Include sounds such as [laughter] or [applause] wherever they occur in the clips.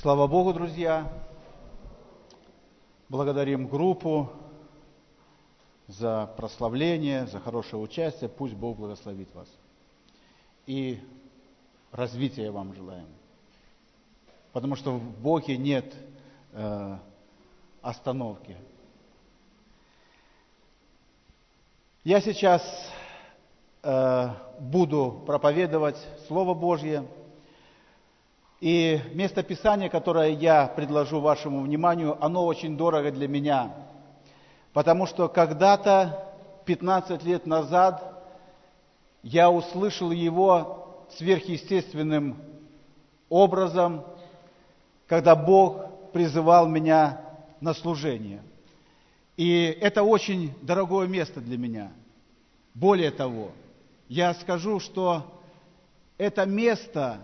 Слава Богу, друзья! Благодарим группу за прославление, за хорошее участие. Пусть Бог благословит вас. И развития вам желаем. Потому что в Боге нет э, остановки. Я сейчас э, буду проповедовать Слово Божье – и место Писания, которое я предложу вашему вниманию, оно очень дорого для меня. Потому что когда-то, 15 лет назад, я услышал его сверхъестественным образом, когда Бог призывал меня на служение. И это очень дорогое место для меня. Более того, я скажу, что это место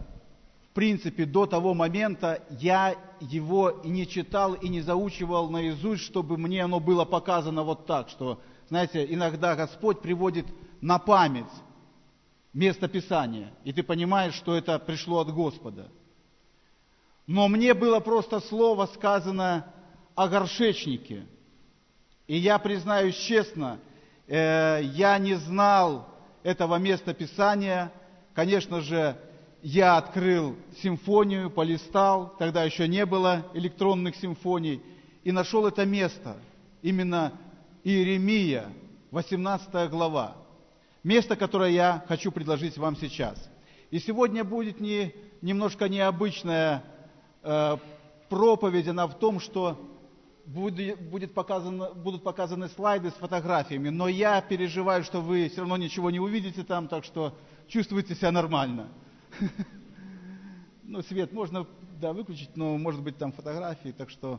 принципе, до того момента я его и не читал, и не заучивал наизусть, чтобы мне оно было показано вот так, что, знаете, иногда Господь приводит на память место Писания, и ты понимаешь, что это пришло от Господа. Но мне было просто слово сказано о горшечнике. И я признаюсь честно, э, я не знал этого места Писания. Конечно же, я открыл симфонию, полистал, тогда еще не было электронных симфоний, и нашел это место, именно Иеремия, 18 глава. Место, которое я хочу предложить вам сейчас. И сегодня будет не, немножко необычная э, проповедь, она в том, что будет, будет показано, будут показаны слайды с фотографиями, но я переживаю, что вы все равно ничего не увидите там, так что чувствуйте себя нормально. [laughs] Ну, свет можно, да, выключить, но может быть там фотографии, так что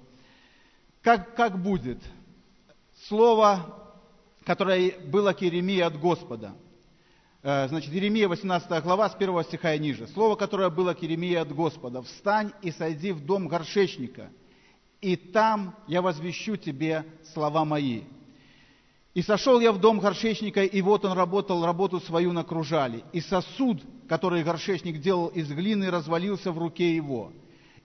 как, как будет? Слово, которое было к Иеремии от Господа. Э, значит, Иеремия 18 глава с 1 стиха и ниже. Слово, которое было к Иеремии от Господа. «Встань и сойди в дом горшечника, и там я возвещу тебе слова мои». И сошел я в дом горшечника, и вот он работал, работу свою накружали. И сосуд, который горшечник делал из глины, развалился в руке его.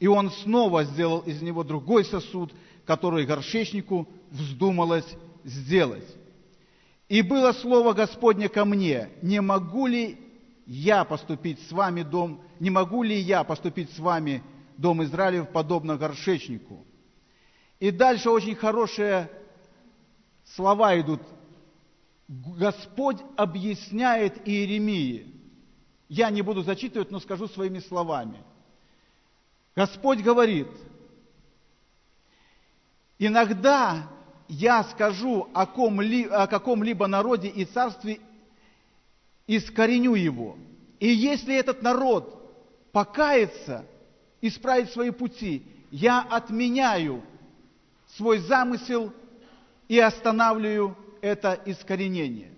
И он снова сделал из него другой сосуд, который горшечнику вздумалось сделать. И было слово Господне ко мне, не могу ли я поступить с вами, дом, не могу ли я поступить с вами, дом Израилев, подобно горшечнику? И дальше очень хорошее слова идут. Господь объясняет Иеремии. Я не буду зачитывать, но скажу своими словами. Господь говорит, иногда я скажу о, о каком-либо народе и царстве, искореню его. И если этот народ покается, исправит свои пути, я отменяю свой замысел и останавливаю это искоренение.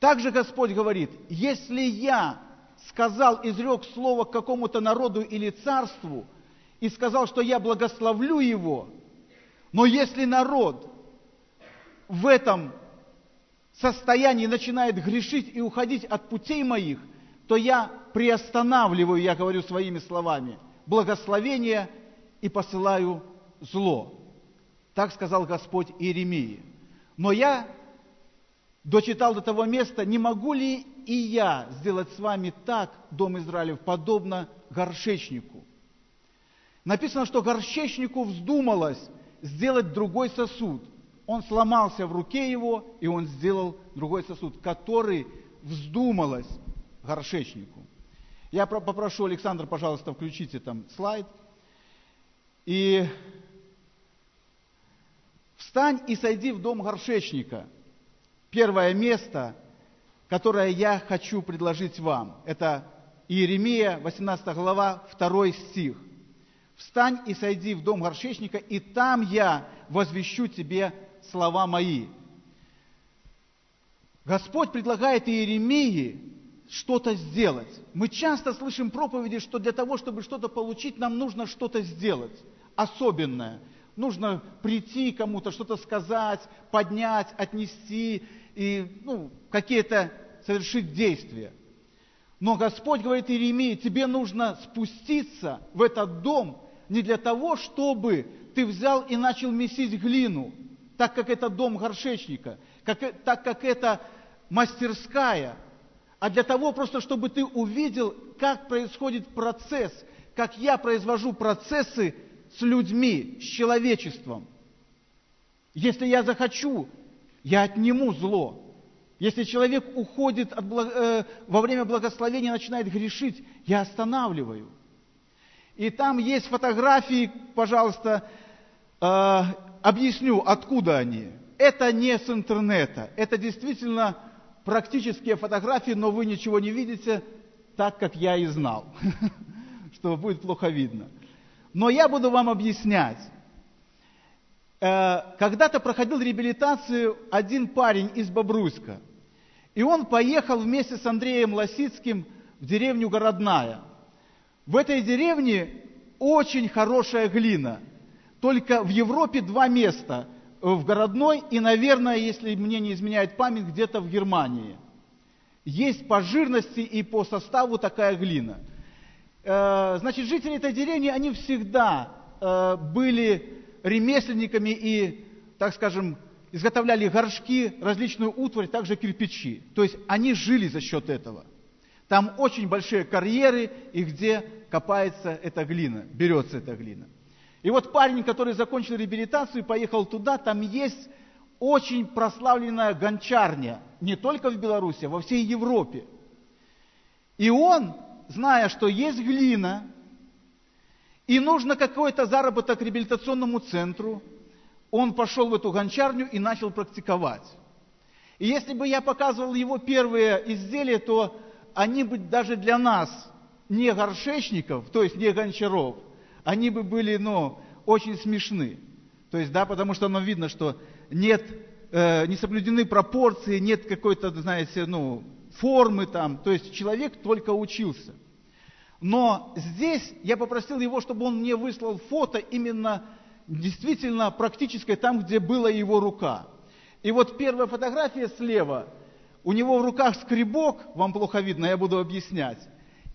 Также Господь говорит, если я сказал, изрек слово к какому-то народу или царству, и сказал, что я благословлю его, но если народ в этом состоянии начинает грешить и уходить от путей моих, то я приостанавливаю, я говорю своими словами, благословение и посылаю зло. Так сказал Господь Иеремии. Но я дочитал до того места, не могу ли и я сделать с вами так, Дом Израилев, подобно горшечнику. Написано, что горшечнику вздумалось сделать другой сосуд. Он сломался в руке его, и он сделал другой сосуд, который вздумалось горшечнику. Я попрошу, Александр, пожалуйста, включите там слайд. И Встань и сойди в дом горшечника. Первое место, которое я хочу предложить вам, это Иеремия, 18 глава, 2 стих. «Встань и сойди в дом горшечника, и там я возвещу тебе слова мои». Господь предлагает Иеремии что-то сделать. Мы часто слышим проповеди, что для того, чтобы что-то получить, нам нужно что-то сделать особенное – нужно прийти кому-то, что-то сказать, поднять, отнести и ну, какие-то совершить действия. Но Господь говорит Иеремии, тебе нужно спуститься в этот дом, не для того, чтобы ты взял и начал месить глину, так как это дом горшечника, как, так как это мастерская, а для того просто, чтобы ты увидел, как происходит процесс, как я произвожу процессы с людьми, с человечеством. Если я захочу, я отниму зло. Если человек уходит от, э, во время благословения, начинает грешить, я останавливаю. И там есть фотографии, пожалуйста, э, объясню, откуда они. Это не с интернета, это действительно практические фотографии, но вы ничего не видите, так как я и знал, [laughs] что будет плохо видно. Но я буду вам объяснять. Э, когда-то проходил реабилитацию один парень из Бобруйска. И он поехал вместе с Андреем Лосицким в деревню Городная. В этой деревне очень хорошая глина. Только в Европе два места. В Городной и, наверное, если мне не изменяет память, где-то в Германии. Есть по жирности и по составу такая глина. Э, значит, жители этой деревни, они всегда э, были ремесленниками и, так скажем, изготовляли горшки, различную утварь, также кирпичи. То есть они жили за счет этого. Там очень большие карьеры, и где копается эта глина, берется эта глина. И вот парень, который закончил реабилитацию, поехал туда, там есть очень прославленная гончарня, не только в Беларуси, а во всей Европе. И он, зная, что есть глина, и нужно какой-то заработок реабилитационному центру, он пошел в эту гончарню и начал практиковать. И если бы я показывал его первые изделия, то они бы даже для нас, не горшечников, то есть не гончаров, они бы были, ну, очень смешны. То есть, да, потому что оно видно, что нет, э, не соблюдены пропорции, нет какой-то, знаете, ну, формы там. То есть человек только учился. Но здесь я попросил его, чтобы он мне выслал фото именно действительно практической там, где была его рука. И вот первая фотография слева, у него в руках скребок, вам плохо видно, я буду объяснять.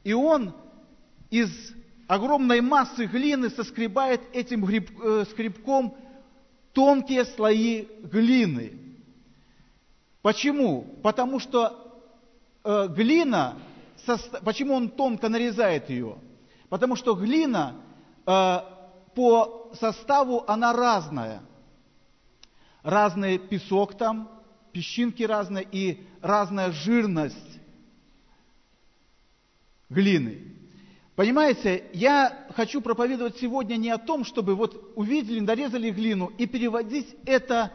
И он из огромной массы глины соскребает этим гриб, э, скребком тонкие слои глины. Почему? Потому что э, глина, почему он тонко нарезает ее? Потому что глина э, по составу она разная. Разный песок там, песчинки разные и разная жирность глины. Понимаете, я хочу проповедовать сегодня не о том, чтобы вот увидели, нарезали глину и переводить это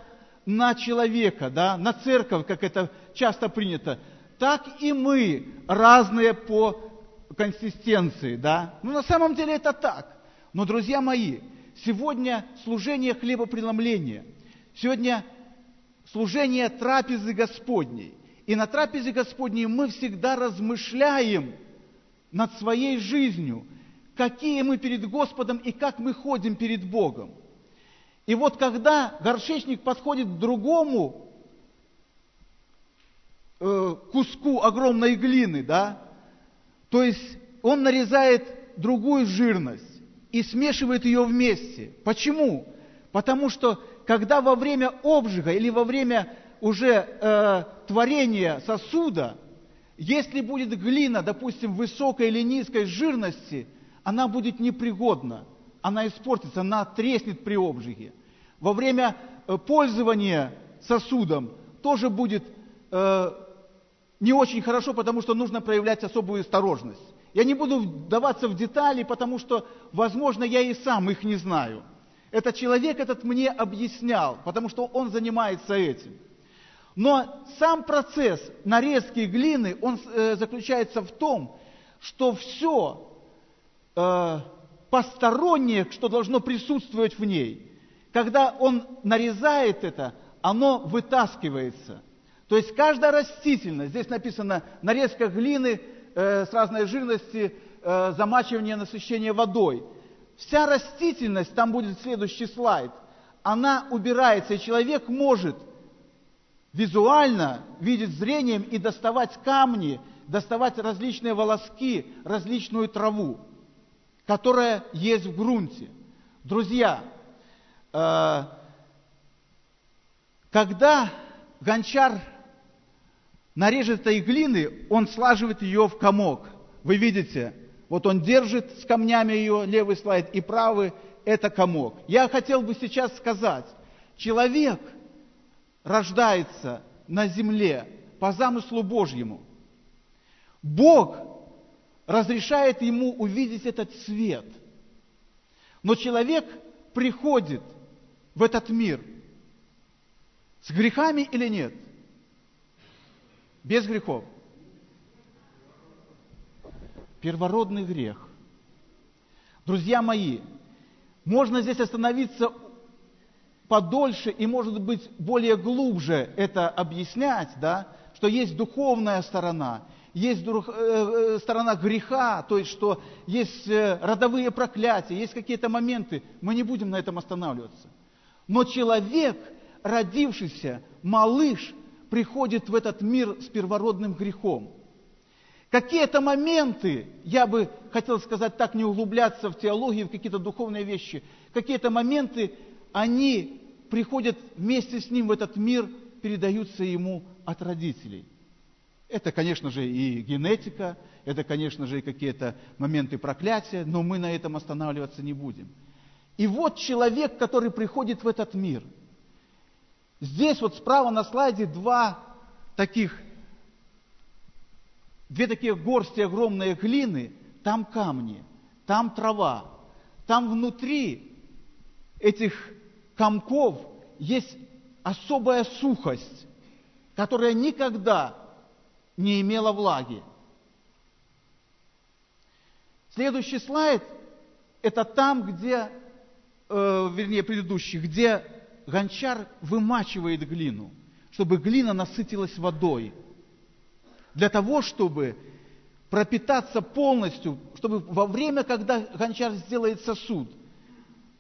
на человека, да, на церковь, как это часто принято. Так и мы разные по консистенции, да. Ну, на самом деле это так. Но, друзья мои, сегодня служение хлебопреломления, сегодня служение трапезы Господней. И на трапезе Господней мы всегда размышляем над своей жизнью, какие мы перед Господом и как мы ходим перед Богом. И вот когда горшечник подходит к другому э, куску огромной глины, да, то есть он нарезает другую жирность и смешивает ее вместе. Почему? Потому что когда во время обжига или во время уже э, творения сосуда, если будет глина, допустим, высокой или низкой жирности, она будет непригодна, она испортится, она треснет при обжиге. Во время э, пользования сосудом тоже будет э, не очень хорошо, потому что нужно проявлять особую осторожность. Я не буду вдаваться в детали, потому что, возможно, я и сам их не знаю. Этот человек этот мне объяснял, потому что он занимается этим. Но сам процесс нарезки глины, он э, заключается в том, что все э, постороннее, что должно присутствовать в ней, когда он нарезает это, оно вытаскивается. То есть каждая растительность, здесь написано нарезка глины э, с разной жирности, э, замачивание, насыщение водой. Вся растительность, там будет следующий слайд, она убирается, и человек может визуально видеть зрением и доставать камни, доставать различные волоски, различную траву. которая есть в грунте. Друзья, э, когда гончар нарежет этой глины, он слаживает ее в комок. Вы видите, вот он держит с камнями ее, левый слайд и правый, это комок. Я хотел бы сейчас сказать, человек рождается на земле по замыслу Божьему. Бог разрешает ему увидеть этот свет. Но человек приходит в этот мир с грехами или нет? Без грехов. Первородный грех. Друзья мои, можно здесь остановиться подольше и, может быть, более глубже это объяснять, да, что есть духовная сторона, есть э, э, сторона греха, то есть, что есть э, родовые проклятия, есть какие-то моменты. Мы не будем на этом останавливаться. Но человек, родившийся, малыш, приходит в этот мир с первородным грехом. Какие-то моменты, я бы хотел сказать так, не углубляться в теологию, в какие-то духовные вещи, какие-то моменты, они приходят вместе с ним в этот мир, передаются ему от родителей. Это, конечно же, и генетика, это, конечно же, и какие-то моменты проклятия, но мы на этом останавливаться не будем. И вот человек, который приходит в этот мир. Здесь вот справа на слайде два таких Две такие горсти огромные глины, там камни, там трава, там внутри этих комков есть особая сухость, которая никогда не имела влаги. Следующий слайд – это там, где, э, вернее, предыдущий, где гончар вымачивает глину, чтобы глина насытилась водой – для того, чтобы пропитаться полностью, чтобы во время, когда гончар сделает сосуд,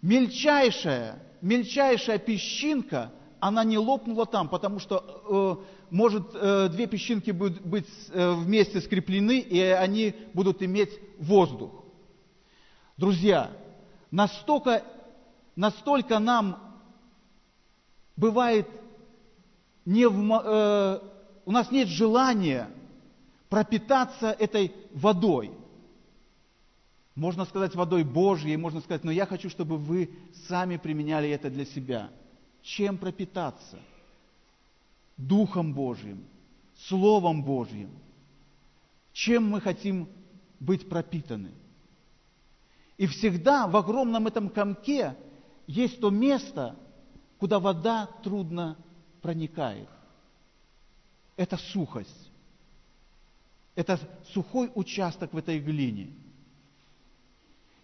мельчайшая, мельчайшая песчинка, она не лопнула там, потому что э, может э, две песчинки будут быть э, вместе скреплены, и они будут иметь воздух. Друзья, настолько, настолько нам бывает не в, э, у нас нет желания пропитаться этой водой. Можно сказать водой Божьей, можно сказать, но я хочу, чтобы вы сами применяли это для себя. Чем пропитаться? Духом Божьим, Словом Божьим. Чем мы хотим быть пропитаны? И всегда в огромном этом комке есть то место, куда вода трудно проникает. Это сухость. Это сухой участок в этой глине.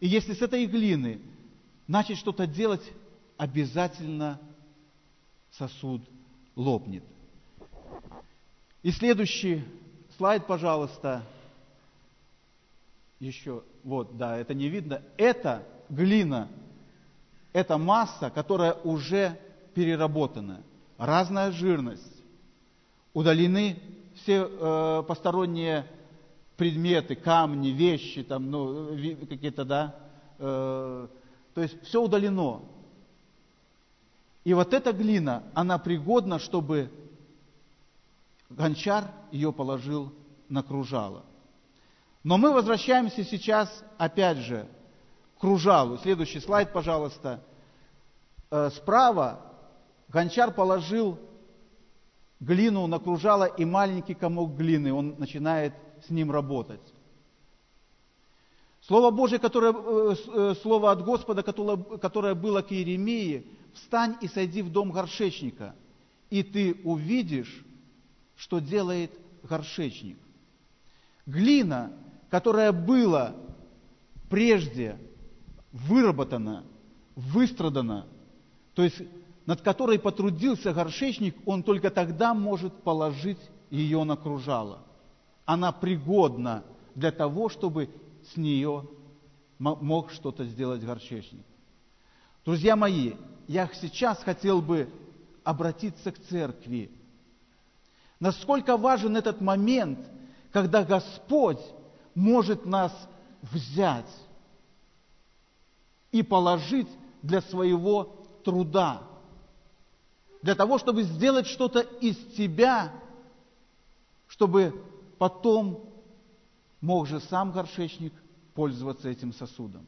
И если с этой глины начать что-то делать, обязательно сосуд лопнет. И следующий слайд, пожалуйста. Еще, вот, да, это не видно. Это глина, это масса, которая уже переработана. Разная жирность. Удалены все э, посторонние предметы, камни, вещи, там, ну, какие-то, да, э, то есть все удалено. И вот эта глина, она пригодна, чтобы гончар ее положил на кружало. Но мы возвращаемся сейчас, опять же, кружалу. Следующий слайд, пожалуйста. Э, справа гончар положил глину накружала и маленький комок глины, он начинает с ним работать. Слово Божье, которое, э, э, слово от Господа, которое было к Иеремии, «Встань и сойди в дом горшечника, и ты увидишь, что делает горшечник». Глина, которая была прежде выработана, выстрадана, то есть над которой потрудился горшечник, он только тогда может положить ее на кружало. Она пригодна для того, чтобы с нее мог что-то сделать горшечник. Друзья мои, я сейчас хотел бы обратиться к церкви. Насколько важен этот момент, когда Господь может нас взять и положить для своего труда. Для того, чтобы сделать что-то из тебя, чтобы потом мог же сам горшечник пользоваться этим сосудом.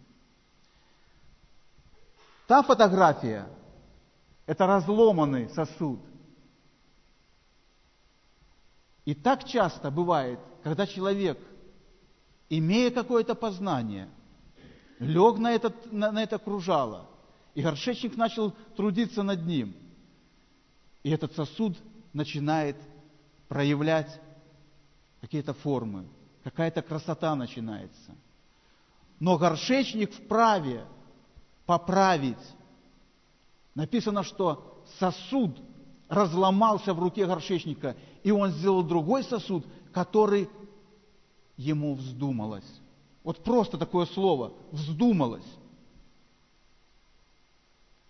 Та фотография – это разломанный сосуд. И так часто бывает, когда человек, имея какое-то познание, лег на, этот, на, на это кружало, и горшечник начал трудиться над ним, и этот сосуд начинает проявлять какие-то формы, какая-то красота начинается. Но горшечник вправе поправить. Написано, что сосуд разломался в руке горшечника, и он сделал другой сосуд, который ему вздумалось. Вот просто такое слово – вздумалось.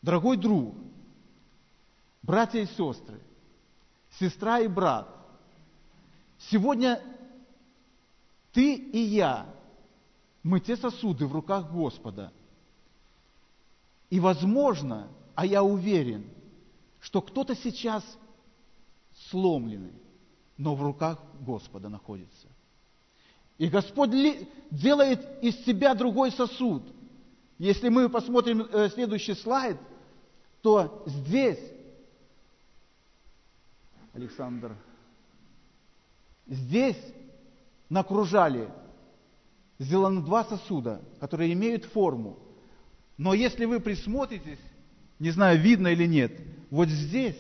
Дорогой друг, братья и сестры, сестра и брат, сегодня ты и я, мы те сосуды в руках Господа. И возможно, а я уверен, что кто-то сейчас сломленный, но в руках Господа находится. И Господь делает из себя другой сосуд. Если мы посмотрим э, следующий слайд, то здесь, Александр, здесь на кружале сделаны два сосуда, которые имеют форму. Но если вы присмотритесь, не знаю, видно или нет, вот здесь,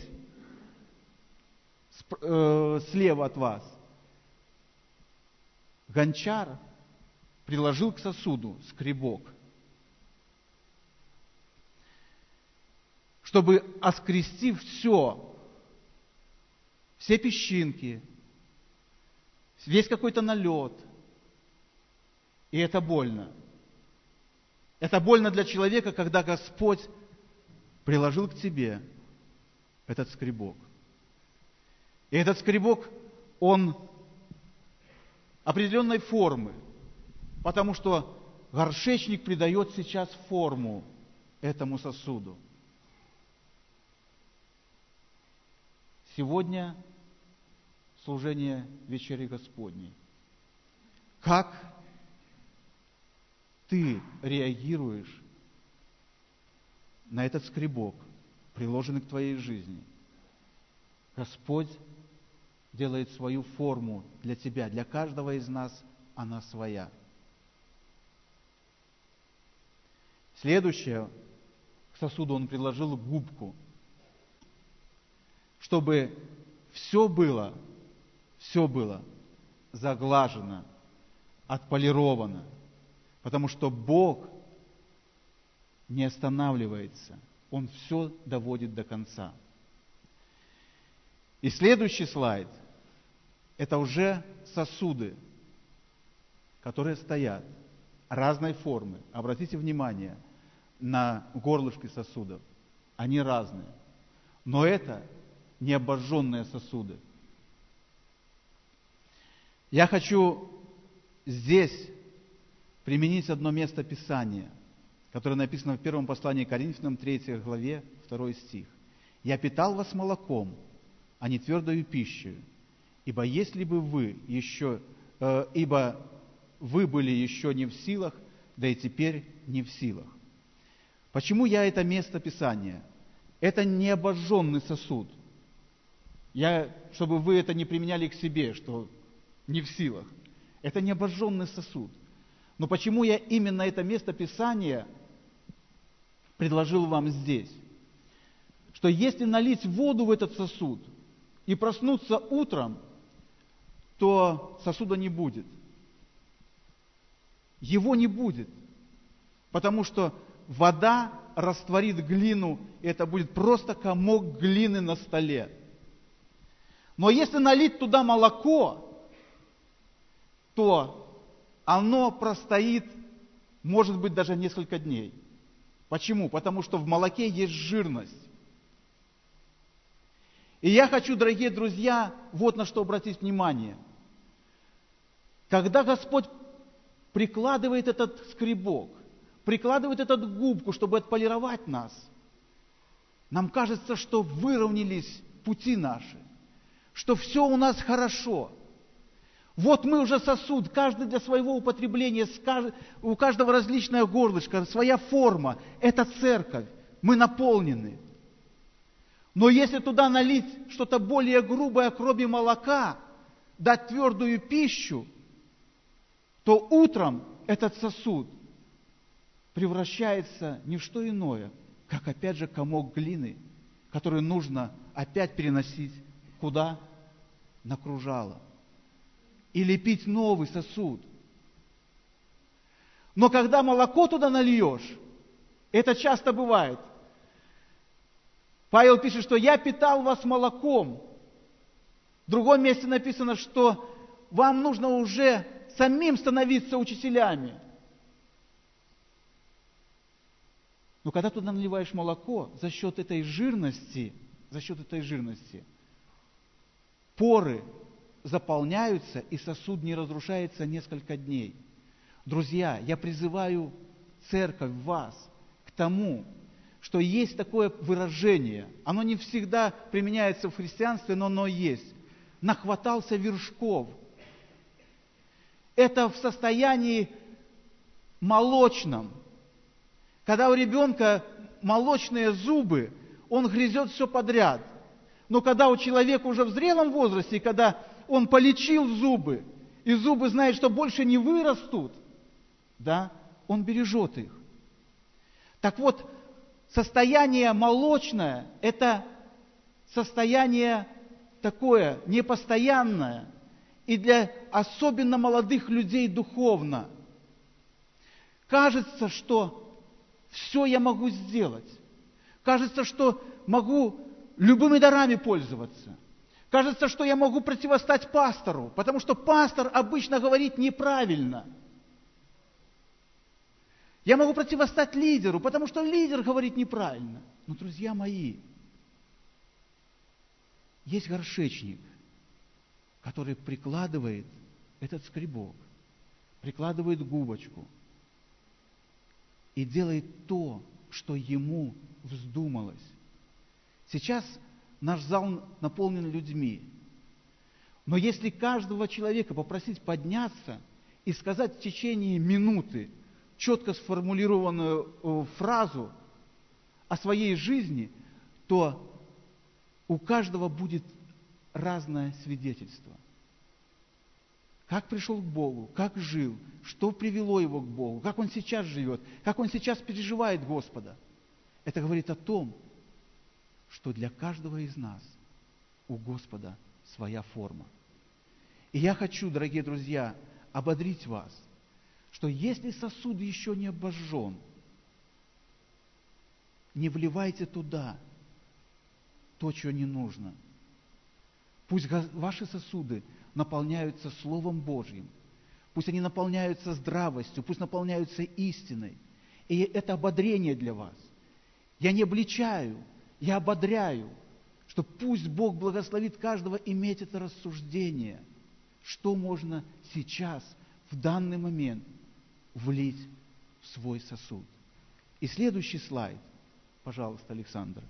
э, слева от вас, гончар приложил к сосуду скребок, чтобы оскрестив все, все песчинки, весь какой-то налет. И это больно. Это больно для человека, когда Господь приложил к тебе этот скребок. И этот скребок, он определенной формы, потому что горшечник придает сейчас форму этому сосуду. Сегодня служение вечери Господней. Как ты реагируешь на этот скребок, приложенный к твоей жизни? Господь делает свою форму для тебя, для каждого из нас она своя. Следующее, к сосуду он приложил губку, чтобы все было все было заглажено, отполировано, потому что Бог не останавливается, Он все доводит до конца. И следующий слайд – это уже сосуды, которые стоят разной формы. Обратите внимание на горлышки сосудов. Они разные. Но это не обожженные сосуды – я хочу здесь применить одно место Писания, которое написано в первом послании Коринфянам 3 главе 2 стих. «Я питал вас молоком, а не твердою пищей, ибо если бы вы еще, э, ибо вы были еще не в силах, да и теперь не в силах». Почему я это место Писания? Это не обожженный сосуд. Я, чтобы вы это не применяли к себе, что не в силах. Это не обожженный сосуд. Но почему я именно это место Писания предложил вам здесь? Что если налить воду в этот сосуд и проснуться утром, то сосуда не будет. Его не будет. Потому что вода растворит глину, и это будет просто комок глины на столе. Но если налить туда молоко, то оно простоит, может быть, даже несколько дней. Почему? Потому что в молоке есть жирность. И я хочу, дорогие друзья, вот на что обратить внимание. Когда Господь прикладывает этот скребок, прикладывает этот губку, чтобы отполировать нас. Нам кажется, что выровнялись пути наши, что все у нас хорошо. Вот мы уже сосуд, каждый для своего употребления, у каждого различная горлышко, своя форма. Это церковь. Мы наполнены. Но если туда налить что-то более грубое, кроме молока, дать твердую пищу, то утром этот сосуд превращается ни в что иное, как опять же комок глины, который нужно опять переносить куда? На кружало. И лепить новый сосуд. Но когда молоко туда нальешь, это часто бывает – Павел пишет, что я питал вас молоком. В другом месте написано, что вам нужно уже самим становиться учителями. Но когда туда наливаешь молоко, за счет этой жирности, за счет этой жирности, поры заполняются, и сосуд не разрушается несколько дней. Друзья, я призываю церковь, вас к тому, что есть такое выражение, оно не всегда применяется в христианстве, но оно есть. Нахватался вершков. Это в состоянии молочном. Когда у ребенка молочные зубы, он грызет все подряд. Но когда у человека уже в зрелом возрасте, когда он полечил зубы, и зубы знает, что больше не вырастут, да, он бережет их. Так вот, состояние молочное – это состояние такое непостоянное и для особенно молодых людей духовно. Кажется, что все я могу сделать. Кажется, что могу любыми дарами пользоваться. Кажется, что я могу противостать пастору, потому что пастор обычно говорит неправильно – я могу противостать лидеру, потому что лидер говорит неправильно. Но, друзья мои, есть горшечник, который прикладывает этот скребок, прикладывает губочку и делает то, что ему вздумалось. Сейчас наш зал наполнен людьми. Но если каждого человека попросить подняться и сказать в течение минуты – четко сформулированную э, фразу о своей жизни, то у каждого будет разное свидетельство. Как пришел к Богу, как жил, что привело его к Богу, как он сейчас живет, как он сейчас переживает Господа. Это говорит о том, что для каждого из нас у Господа своя форма. И я хочу, дорогие друзья, ободрить вас – что если сосуд еще не обожжен, не вливайте туда то, что не нужно. Пусть ваши сосуды наполняются Словом Божьим. Пусть они наполняются здравостью, пусть наполняются истиной. И это ободрение для вас. Я не обличаю, я ободряю, что пусть Бог благословит каждого иметь это рассуждение, что можно сейчас, в данный момент влить в свой сосуд. И следующий слайд, пожалуйста, Александр.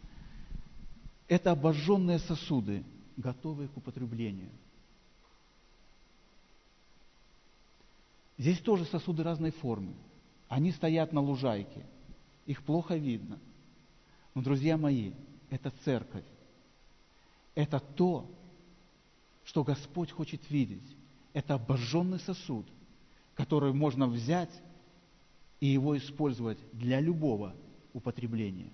Это обожженные сосуды, готовые к употреблению. Здесь тоже сосуды разной формы. Они стоят на лужайке. Их плохо видно. Но, друзья мои, это церковь. Это то, что Господь хочет видеть. Это обожженный сосуд – который можно взять и его использовать для любого употребления.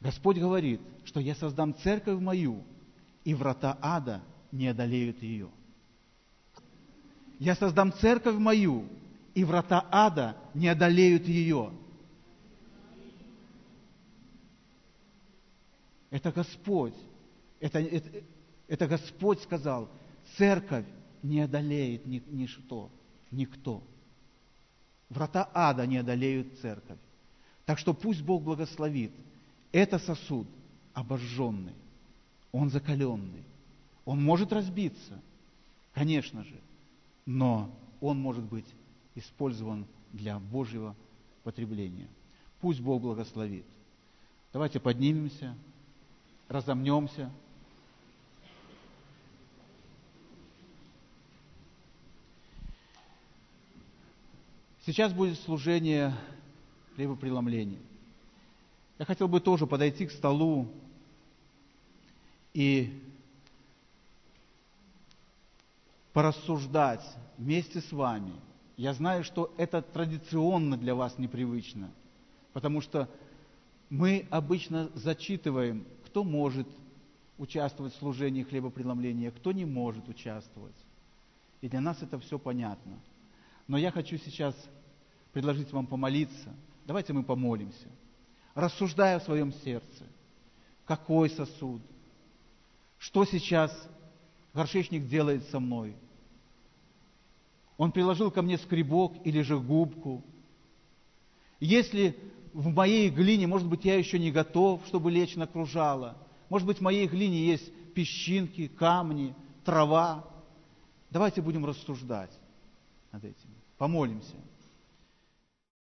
Господь говорит, что я создам церковь мою, и врата ада не одолеют ее. Я создам церковь мою, и врата ада не одолеют ее. Это Господь. Это, это, это Господь сказал, церковь не одолеет ни, ничто, никто. Врата ада не одолеют церковь. Так что пусть Бог благословит. Это сосуд обожженный, он закаленный. Он может разбиться, конечно же, но он может быть использован для Божьего потребления. Пусть Бог благословит. Давайте поднимемся, разомнемся. Сейчас будет служение хлебопреломления. Я хотел бы тоже подойти к столу и порассуждать вместе с вами. Я знаю, что это традиционно для вас непривычно, потому что мы обычно зачитываем, кто может участвовать в служении хлебопреломления, кто не может участвовать. И для нас это все понятно. Но я хочу сейчас предложить вам помолиться. Давайте мы помолимся, рассуждая в своем сердце, какой сосуд, что сейчас горшечник делает со мной. Он приложил ко мне скребок или же губку. Если в моей глине, может быть, я еще не готов, чтобы лечь на кружало. Может быть, в моей глине есть песчинки, камни, трава. Давайте будем рассуждать над этим. Помолимся.